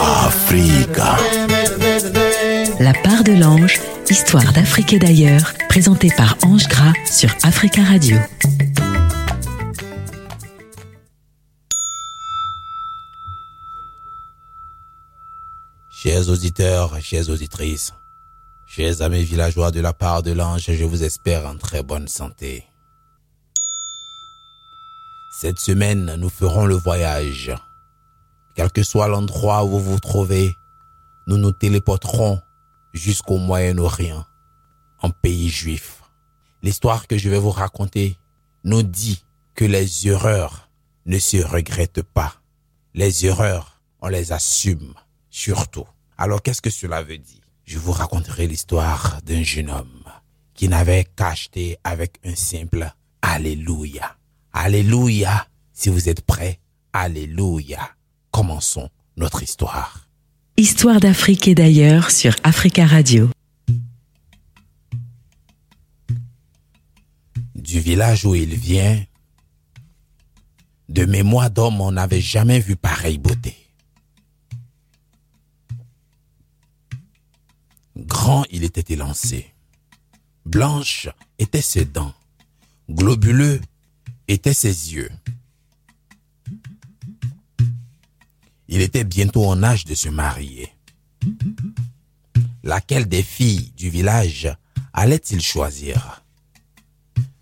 Africa. La part de l'ange, histoire d'Afrique et d'ailleurs, présentée par Ange Gras sur Africa Radio. Chers auditeurs, chères auditrices, chers amis villageois de la part de l'ange, je vous espère en très bonne santé. Cette semaine, nous ferons le voyage. Quel que soit l'endroit où vous vous trouvez, nous nous téléporterons jusqu'au Moyen-Orient, en pays juif. L'histoire que je vais vous raconter nous dit que les erreurs ne se regrettent pas. Les erreurs, on les assume, surtout. Alors qu'est-ce que cela veut dire? Je vous raconterai l'histoire d'un jeune homme qui n'avait qu'à acheter avec un simple Alléluia. Alléluia. Si vous êtes prêts, Alléluia. Commençons notre histoire. Histoire d'Afrique et d'ailleurs sur Africa Radio. Du village où il vient, de mémoire d'homme, on n'avait jamais vu pareille beauté. Grand, il était élancé. Blanche étaient ses dents. Globuleux étaient ses yeux. Il était bientôt en âge de se marier. Laquelle des filles du village allait-il choisir?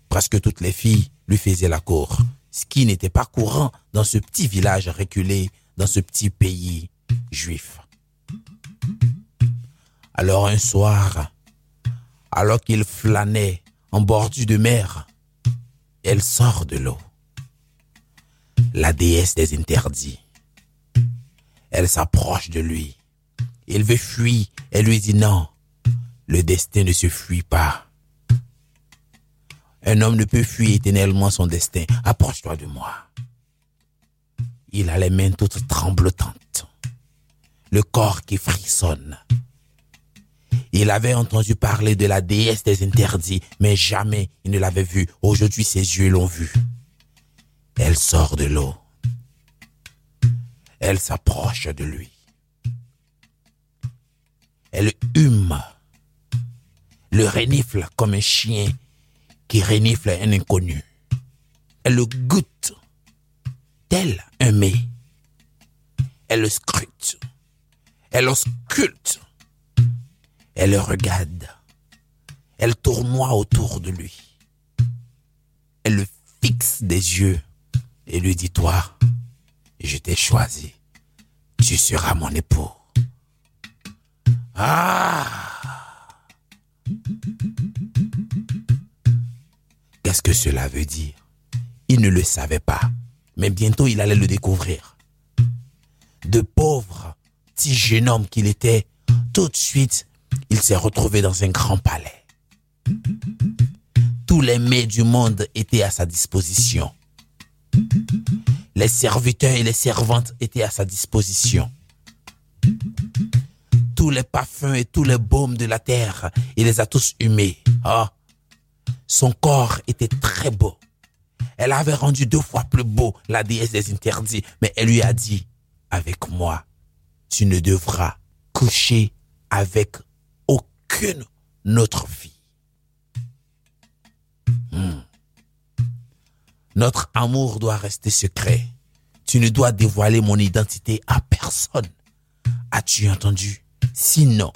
Presque toutes les filles lui faisaient la cour, ce qui n'était pas courant dans ce petit village reculé, dans ce petit pays juif. Alors un soir, alors qu'il flânait en bordure de mer, elle sort de l'eau. La déesse des interdits. Elle s'approche de lui. Il veut fuir. Elle lui dit non. Le destin ne se fuit pas. Un homme ne peut fuir éternellement son destin. Approche-toi de moi. Il a les mains toutes tremblotantes. Le corps qui frissonne. Il avait entendu parler de la déesse des interdits, mais jamais il ne l'avait vue. Aujourd'hui, ses yeux l'ont vue. Elle sort de l'eau. Elle s'approche de lui. Elle hume, le renifle comme un chien qui renifle un inconnu. Elle le goûte, tel un mets. Elle le scrute, elle le sculpte, elle le regarde, elle tournoie autour de lui. Elle le fixe des yeux et lui dit, toi, je t'ai choisi. Tu seras mon époux. Ah Qu'est-ce que cela veut dire? Il ne le savait pas, mais bientôt il allait le découvrir. De pauvre petit jeune homme qu'il était, tout de suite, il s'est retrouvé dans un grand palais. Tous les mets du monde étaient à sa disposition. Les serviteurs et les servantes étaient à sa disposition. Tous les parfums et tous les baumes de la terre, il les a tous humés. Ah, son corps était très beau. Elle avait rendu deux fois plus beau la déesse des interdits, mais elle lui a dit, avec moi, tu ne devras coucher avec autre fille. Hmm. Notre amour doit rester secret. Tu ne dois dévoiler mon identité à personne. As-tu entendu? Sinon,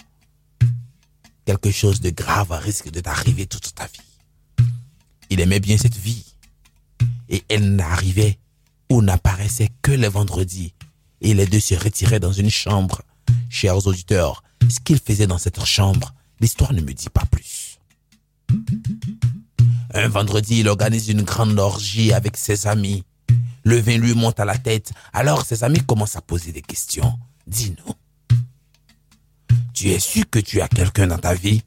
quelque chose de grave risque de t'arriver toute ta vie. Il aimait bien cette vie. Et elle n'arrivait ou n'apparaissait que les vendredis. Et les deux se retiraient dans une chambre. Chers auditeurs, ce qu'il faisait dans cette chambre, l'histoire ne me dit pas plus. Un vendredi, il organise une grande orgie avec ses amis. Le vin lui monte à la tête. Alors ses amis commencent à poser des questions. Dis-nous. Tu es sûr que tu as quelqu'un dans ta vie?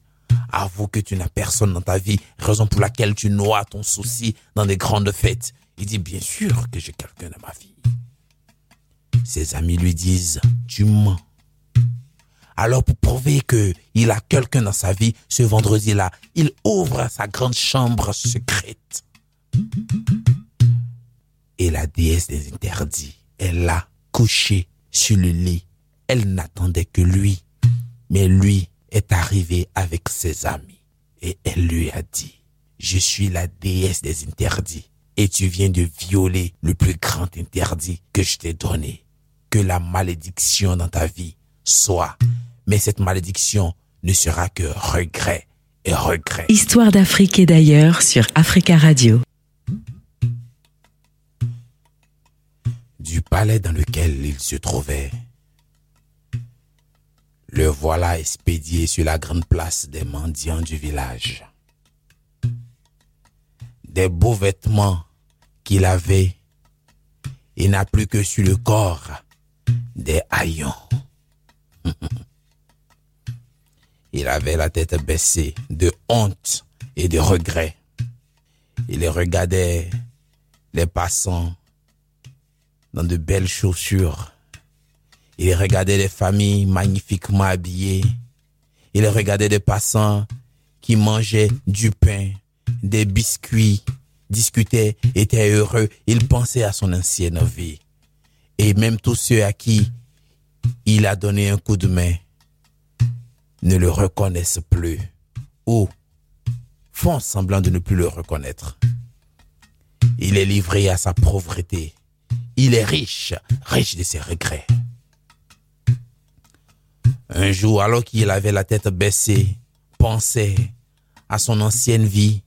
Avoue que tu n'as personne dans ta vie, raison pour laquelle tu noies ton souci dans des grandes fêtes. Il dit bien sûr que j'ai quelqu'un dans ma vie. Ses amis lui disent, tu mens. Alors pour prouver que il a quelqu'un dans sa vie, ce vendredi-là, il ouvre sa grande chambre secrète. Et la déesse des interdits, elle l'a couché sur le lit. Elle n'attendait que lui. Mais lui est arrivé avec ses amis. Et elle lui a dit, je suis la déesse des interdits. Et tu viens de violer le plus grand interdit que je t'ai donné. Que la malédiction dans ta vie soit. Mais cette malédiction ne sera que regret et regret. Histoire d'Afrique et d'ailleurs sur Africa Radio. Du palais dans lequel il se trouvait, le voilà expédié sur la grande place des mendiants du village. Des beaux vêtements qu'il avait, il n'a plus que sur le corps des haillons. Il avait la tête baissée de honte et de regret. Il regardait les passants dans de belles chaussures. Il regardait les familles magnifiquement habillées. Il regardait des passants qui mangeaient du pain, des biscuits, discutaient, étaient heureux. Il pensait à son ancienne vie. Et même tous ceux à qui il a donné un coup de main ne le reconnaissent plus ou font semblant de ne plus le reconnaître. Il est livré à sa pauvreté. Il est riche, riche de ses regrets. Un jour, alors qu'il avait la tête baissée, pensait à son ancienne vie,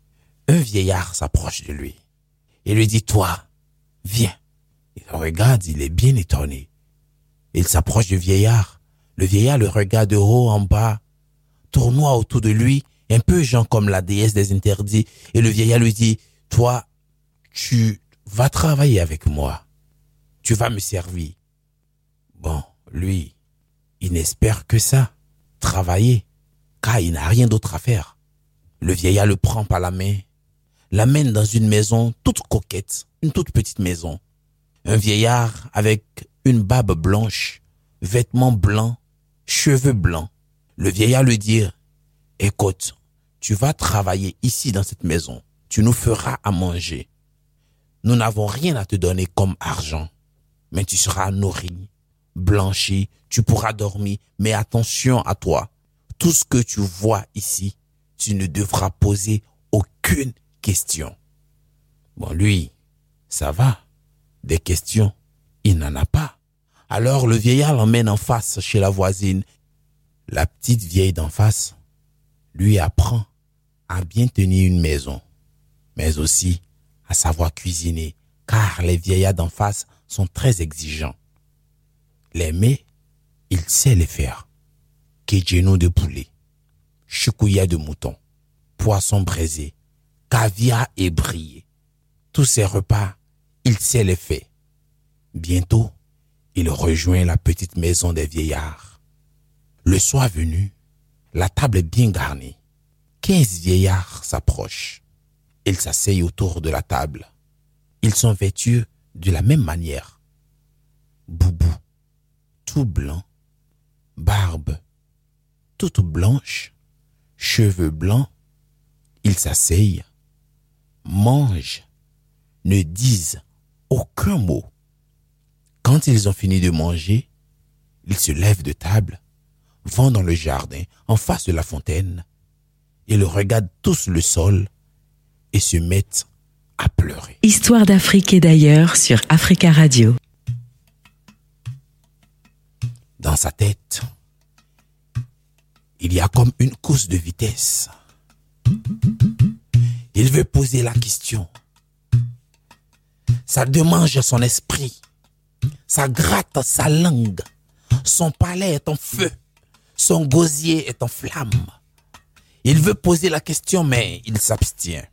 un vieillard s'approche de lui et lui dit, toi, viens. Il regarde, il est bien étonné. Il s'approche du vieillard. Le vieillard le regarde de haut en bas, tournoie autour de lui, un peu genre comme la déesse des interdits, et le vieillard lui dit, toi, tu vas travailler avec moi. Tu vas me servir. Bon, lui, il n'espère que ça, travailler, car il n'a rien d'autre à faire. Le vieillard le prend par la main, l'amène dans une maison toute coquette, une toute petite maison. Un vieillard avec une barbe blanche, vêtements blancs, cheveux blancs. Le vieillard lui dit, écoute, tu vas travailler ici dans cette maison, tu nous feras à manger. Nous n'avons rien à te donner comme argent, mais tu seras nourri, blanchi, tu pourras dormir, mais attention à toi. Tout ce que tu vois ici, tu ne devras poser aucune question. Bon, lui, ça va. Des questions, il n'en a pas. Alors le vieillard l'emmène en face chez la voisine. La petite vieille d'en face lui apprend à bien tenir une maison, mais aussi à savoir cuisiner, car les vieillards d'en face sont très exigeants. Les mets, il sait les faire. Kédjeno de poulet, choukouya de mouton, poisson braisé, caviar et. Tous ces repas, il sait les faire. Bientôt, il rejoint la petite maison des vieillards. Le soir venu, la table est bien garnie. Quinze vieillards s'approchent. Ils s'asseyent autour de la table. Ils sont vêtus de la même manière. Boubou, tout blanc, barbe, toute blanche, cheveux blancs. Ils s'asseyent, mangent, ne disent aucun mot. Quand ils ont fini de manger, ils se lèvent de table, vont dans le jardin en face de la fontaine, ils regardent tous le sol et se mettent à pleurer. Histoire d'Afrique et d'ailleurs sur Africa Radio. Dans sa tête, il y a comme une course de vitesse. Il veut poser la question. Ça démange son esprit. Ça gratte sa langue. Son palais est en feu. Son gosier est en flamme. Il veut poser la question, mais il s'abstient.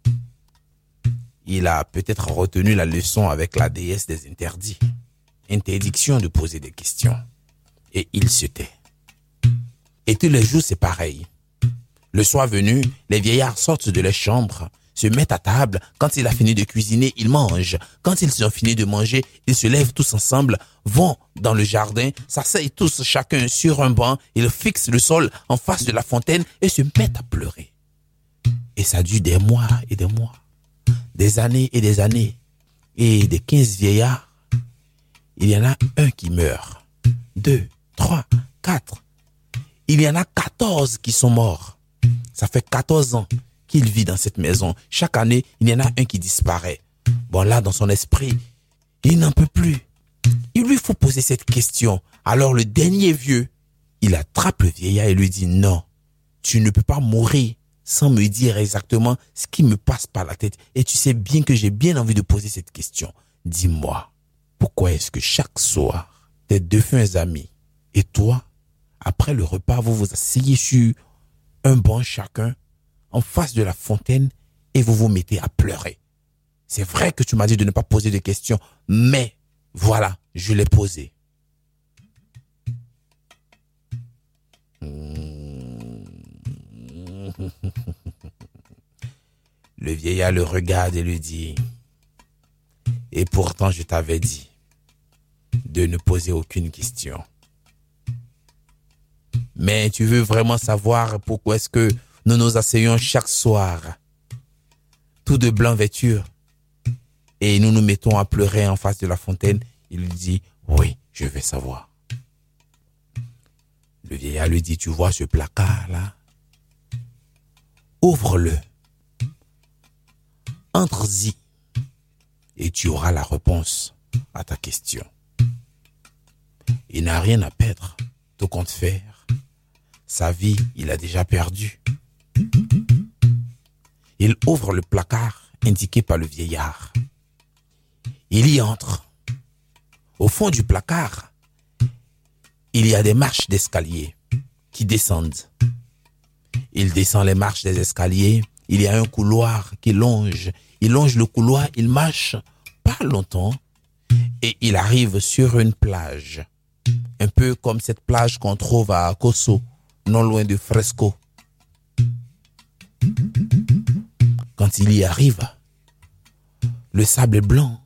Il a peut-être retenu la leçon avec la déesse des interdits. Interdiction de poser des questions. Et il se tait. Et tous les jours, c'est pareil. Le soir venu, les vieillards sortent de leur chambre, se mettent à table. Quand il a fini de cuisiner, ils mangent. Quand ils ont fini de manger, ils se lèvent tous ensemble, vont dans le jardin, s'asseyent tous chacun sur un banc, ils fixent le sol en face de la fontaine et se mettent à pleurer. Et ça dure des mois et des mois, des années et des années. Et des 15 vieillards, il y en a un qui meurt. Deux, trois, quatre. Il y en a 14 qui sont morts. Ça fait 14 ans qu'il vit dans cette maison. Chaque année, il y en a un qui disparaît. Bon, là, dans son esprit, il n'en peut plus. Il lui faut poser cette question. Alors le dernier vieux, il attrape le vieillard et lui dit non, tu ne peux pas mourir sans me dire exactement ce qui me passe par la tête. Et tu sais bien que j'ai bien envie de poser cette question. Dis-moi, pourquoi est-ce que chaque soir, tes deux fins amis et toi, après le repas, vous vous asseyez sur un banc chacun en face de la fontaine et vous vous mettez à pleurer. C'est vrai que tu m'as dit de ne pas poser de questions, mais voilà, je l'ai posé. Le vieillard le regarde et lui dit, et pourtant je t'avais dit de ne poser aucune question. Mais tu veux vraiment savoir pourquoi est-ce que nous nous asseyons chaque soir, tout de blanc vêtus, et nous nous mettons à pleurer en face de la fontaine Il lui dit, oui, je veux savoir. Le vieillard lui dit, tu vois ce placard-là? Ouvre-le. Entre-y et tu auras la réponse à ta question. Il n'a rien à perdre, tout compte faire. Sa vie, il a déjà perdu. Il ouvre le placard indiqué par le vieillard. Il y entre. Au fond du placard, il y a des marches d'escalier qui descendent. Il descend les marches des escaliers. Il y a un couloir qui longe. Il longe le couloir, il marche pas longtemps et il arrive sur une plage. Un peu comme cette plage qu'on trouve à Koso, non loin de Fresco. Quand il y arrive, le sable est blanc.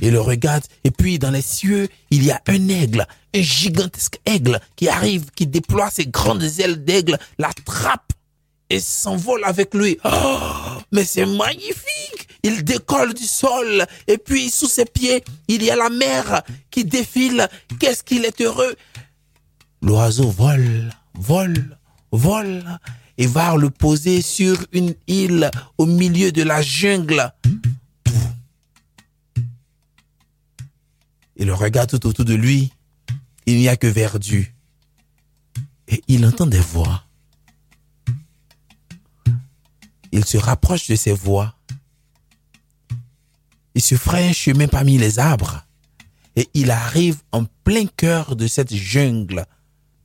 Il le regarde et puis dans les cieux, il y a un aigle, un gigantesque aigle qui arrive, qui déploie ses grandes ailes d'aigle, l'attrape et s'envole avec lui. Oh, mais c'est magnifique Il décolle du sol et puis sous ses pieds, il y a la mer qui défile. Qu'est-ce qu'il est heureux? L'oiseau vole, vole, vole et va le poser sur une île au milieu de la jungle. Il regarde tout autour de lui. Il n'y a que verdure. Et il entend des voix. Il se rapproche de ces voix. Il se ferait un chemin parmi les arbres. Et il arrive en plein cœur de cette jungle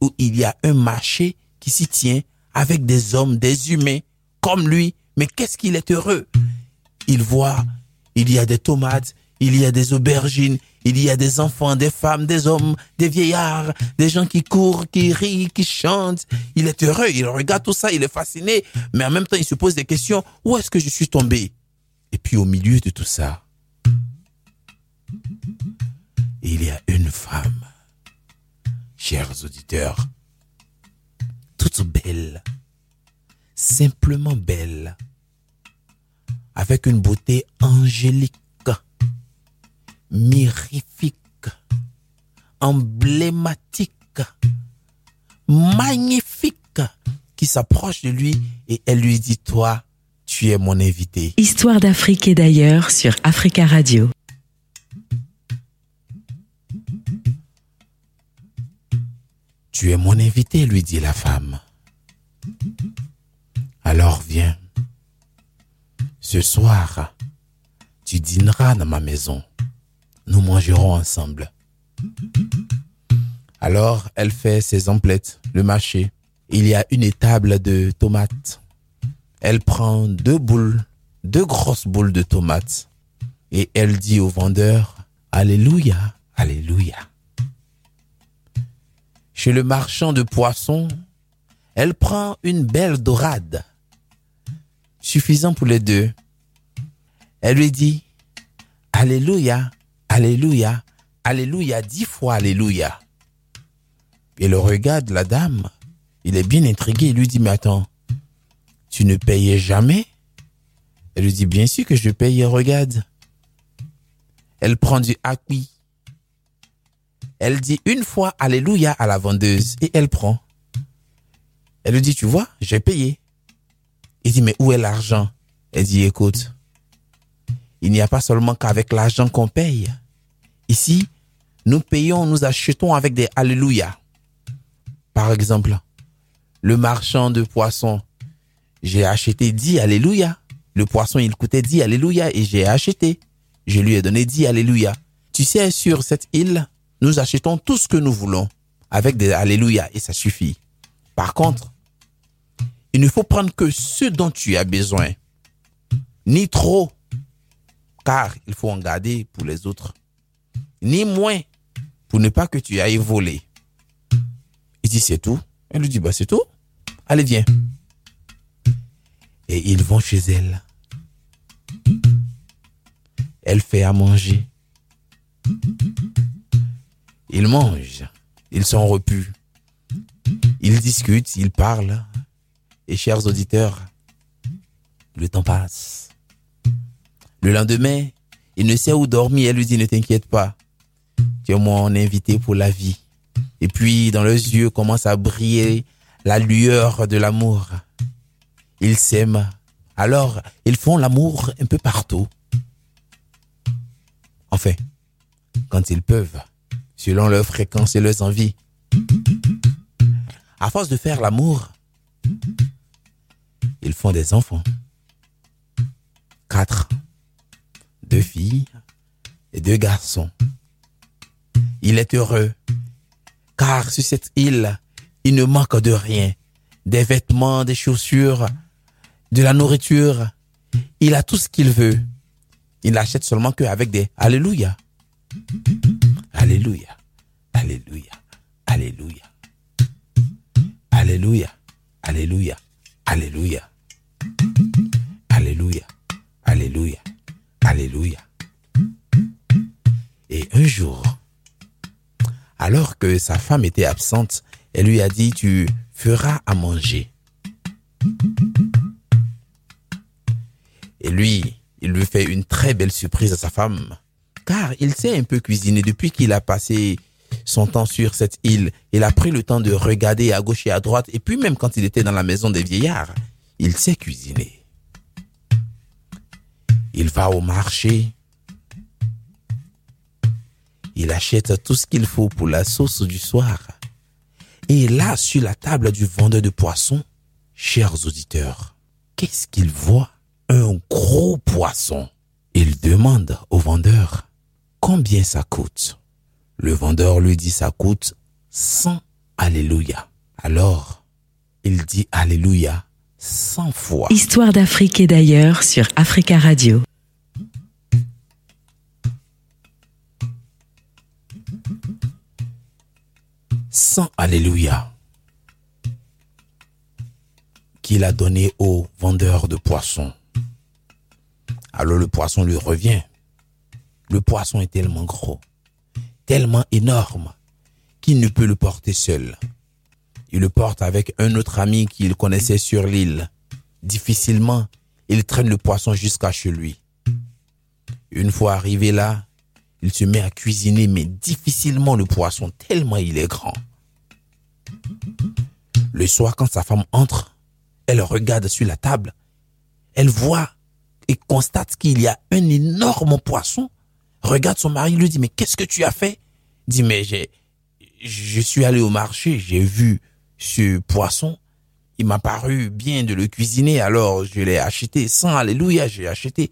où il y a un marché qui s'y tient avec des hommes, des humains, comme lui. Mais qu'est-ce qu'il est heureux? Il voit, il y a des tomates, il y a des aubergines, il y a des enfants, des femmes, des hommes, des vieillards, des gens qui courent, qui rient, qui chantent. Il est heureux, il regarde tout ça, il est fasciné, mais en même temps, il se pose des questions. Où est-ce que je suis tombé? Et puis au milieu de tout ça, il y a une femme, chers auditeurs, toute belle, simplement belle, avec une beauté angélique mirifique, emblématique, magnifique, qui s'approche de lui et elle lui dit, toi, tu es mon invité. Histoire d'Afrique et d'ailleurs sur Africa Radio. Tu es mon invité, lui dit la femme. Alors viens. Ce soir, tu dîneras dans ma maison nous mangerons ensemble. Alors, elle fait ses emplettes, le marché. Il y a une étable de tomates. Elle prend deux boules, deux grosses boules de tomates. Et elle dit au vendeur, Alléluia, Alléluia. Chez le marchand de poissons, elle prend une belle dorade, suffisant pour les deux. Elle lui dit, Alléluia, Alléluia, Alléluia, dix fois Alléluia. Et le regarde la dame, il est bien intrigué, il lui dit, mais attends, tu ne payais jamais? Elle lui dit, bien sûr que je paye, regarde. Elle prend du acquis. Elle dit une fois Alléluia à la vendeuse et elle prend. Elle lui dit, tu vois, j'ai payé. Il dit, mais où est l'argent? Elle dit, écoute, il n'y a pas seulement qu'avec l'argent qu'on paye. Ici, nous payons, nous achetons avec des Alléluia. Par exemple, le marchand de poissons, j'ai acheté 10 Alléluia. Le poisson, il coûtait 10 Alléluia et j'ai acheté. Je lui ai donné 10 Alléluia. Tu sais, sur cette île, nous achetons tout ce que nous voulons avec des Alléluia et ça suffit. Par contre, il ne faut prendre que ce dont tu as besoin, ni trop, car il faut en garder pour les autres, ni moins, pour ne pas que tu ailles voler. Il dit, c'est tout. Elle lui dit, bah, c'est tout. Allez, viens. Et ils vont chez elle. Elle fait à manger. Ils mangent. Ils sont repus. Ils discutent, ils parlent. Et chers auditeurs, le temps passe. Le lendemain, il ne sait où dormir. Elle lui dit, ne t'inquiète pas. Tu es mon invité pour la vie. Et puis, dans leurs yeux commence à briller la lueur de l'amour. Ils s'aiment. Alors, ils font l'amour un peu partout. Enfin, quand ils peuvent, selon leur fréquence et leurs envies. À force de faire l'amour, ils font des enfants. Quatre. Deux filles et deux garçons. Il est heureux, car sur cette île, il ne manque de rien. Des vêtements, des chaussures, de la nourriture. Il a tout ce qu'il veut. Il n'achète seulement qu'avec des Alléluia. Alléluia. Alléluia. Alléluia. Alléluia. Alléluia. Alléluia. Alléluia. Alléluia. Alléluia. Et un jour, alors que sa femme était absente, elle lui a dit, tu feras à manger. Et lui, il lui fait une très belle surprise à sa femme, car il sait un peu cuisiner depuis qu'il a passé son temps sur cette île. Il a pris le temps de regarder à gauche et à droite, et puis même quand il était dans la maison des vieillards, il sait cuisiner. Il va au marché. Il achète tout ce qu'il faut pour la sauce du soir. Et là, sur la table du vendeur de poissons, chers auditeurs, qu'est-ce qu'il voit? Un gros poisson. Il demande au vendeur combien ça coûte. Le vendeur lui dit ça coûte 100 Alléluia. Alors, il dit Alléluia 100 fois. Histoire d'Afrique et d'ailleurs sur Africa Radio. Sans Alléluia qu'il a donné au vendeur de poissons. Alors le poisson lui revient. Le poisson est tellement gros, tellement énorme, qu'il ne peut le porter seul. Il le porte avec un autre ami qu'il connaissait sur l'île. Difficilement, il traîne le poisson jusqu'à chez lui. Une fois arrivé là, il se met à cuisiner, mais difficilement le poisson, tellement il est grand. Le soir, quand sa femme entre, elle regarde sur la table. Elle voit et constate qu'il y a un énorme poisson. Regarde son mari, lui dit, mais qu'est-ce que tu as fait? Dit, mais j'ai, je suis allé au marché, j'ai vu ce poisson. Il m'a paru bien de le cuisiner, alors je l'ai acheté. Sans alléluia, j'ai acheté.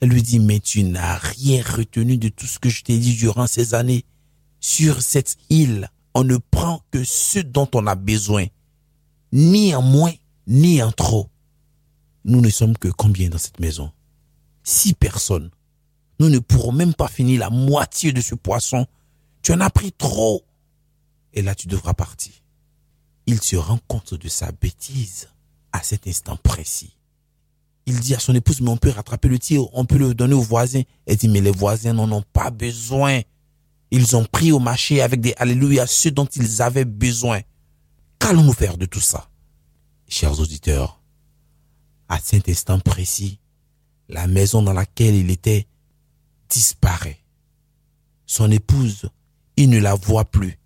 Elle lui dit, mais tu n'as rien retenu de tout ce que je t'ai dit durant ces années. Sur cette île, on ne prend que ce dont on a besoin. Ni en moins, ni en trop. Nous ne sommes que combien dans cette maison? Six personnes. Nous ne pourrons même pas finir la moitié de ce poisson. Tu en as pris trop. Et là, tu devras partir. Il se rend compte de sa bêtise à cet instant précis. Il dit à son épouse, mais on peut rattraper le tir, on peut le donner aux voisins. Elle dit, mais les voisins n'en ont pas besoin. Ils ont pris au marché avec des Alléluia ce dont ils avaient besoin. Qu'allons-nous faire de tout ça? Chers auditeurs, à cet instant précis, la maison dans laquelle il était disparaît. Son épouse, il ne la voit plus.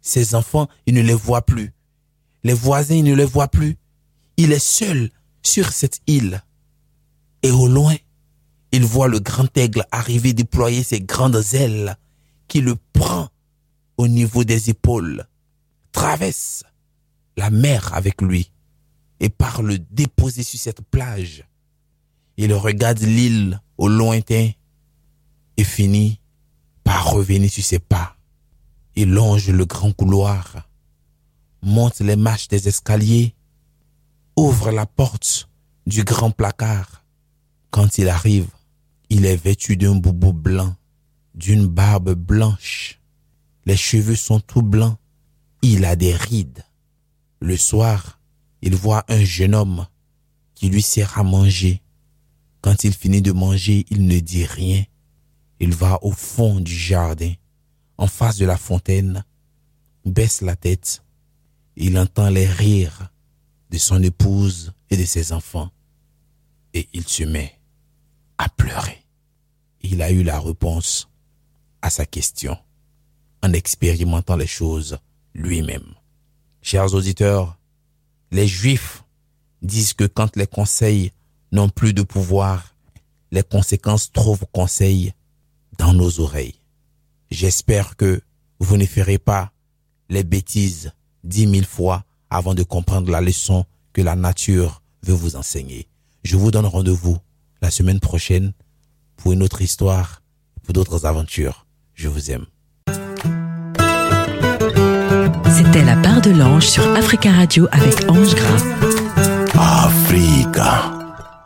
Ses enfants, il ne les voit plus. Les voisins, il ne les voit plus. Il est seul sur cette île. Et au loin, il voit le grand aigle arriver déployer ses grandes ailes qui le prend au niveau des épaules, traverse la mer avec lui et part le déposer sur cette plage. Il regarde l'île au lointain et finit par revenir sur ses pas. Il longe le grand couloir, monte les marches des escaliers, ouvre la porte du grand placard. Quand il arrive, il est vêtu d'un boubou blanc, d'une barbe blanche. Les cheveux sont tout blancs. Il a des rides. Le soir, il voit un jeune homme qui lui sert à manger. Quand il finit de manger, il ne dit rien. Il va au fond du jardin, en face de la fontaine, baisse la tête. Il entend les rires de son épouse et de ses enfants. Et il se met à pleurer. Il a eu la réponse à sa question en expérimentant les choses lui-même. Chers auditeurs, les Juifs disent que quand les conseils n'ont plus de pouvoir, les conséquences trouvent conseil dans nos oreilles. J'espère que vous ne ferez pas les bêtises dix mille fois avant de comprendre la leçon que la nature veut vous enseigner. Je vous donne rendez-vous la semaine prochaine pour une autre histoire, pour d'autres aventures. Je vous aime. C'était la part de l'ange sur Africa Radio avec Ange Gras. Africa.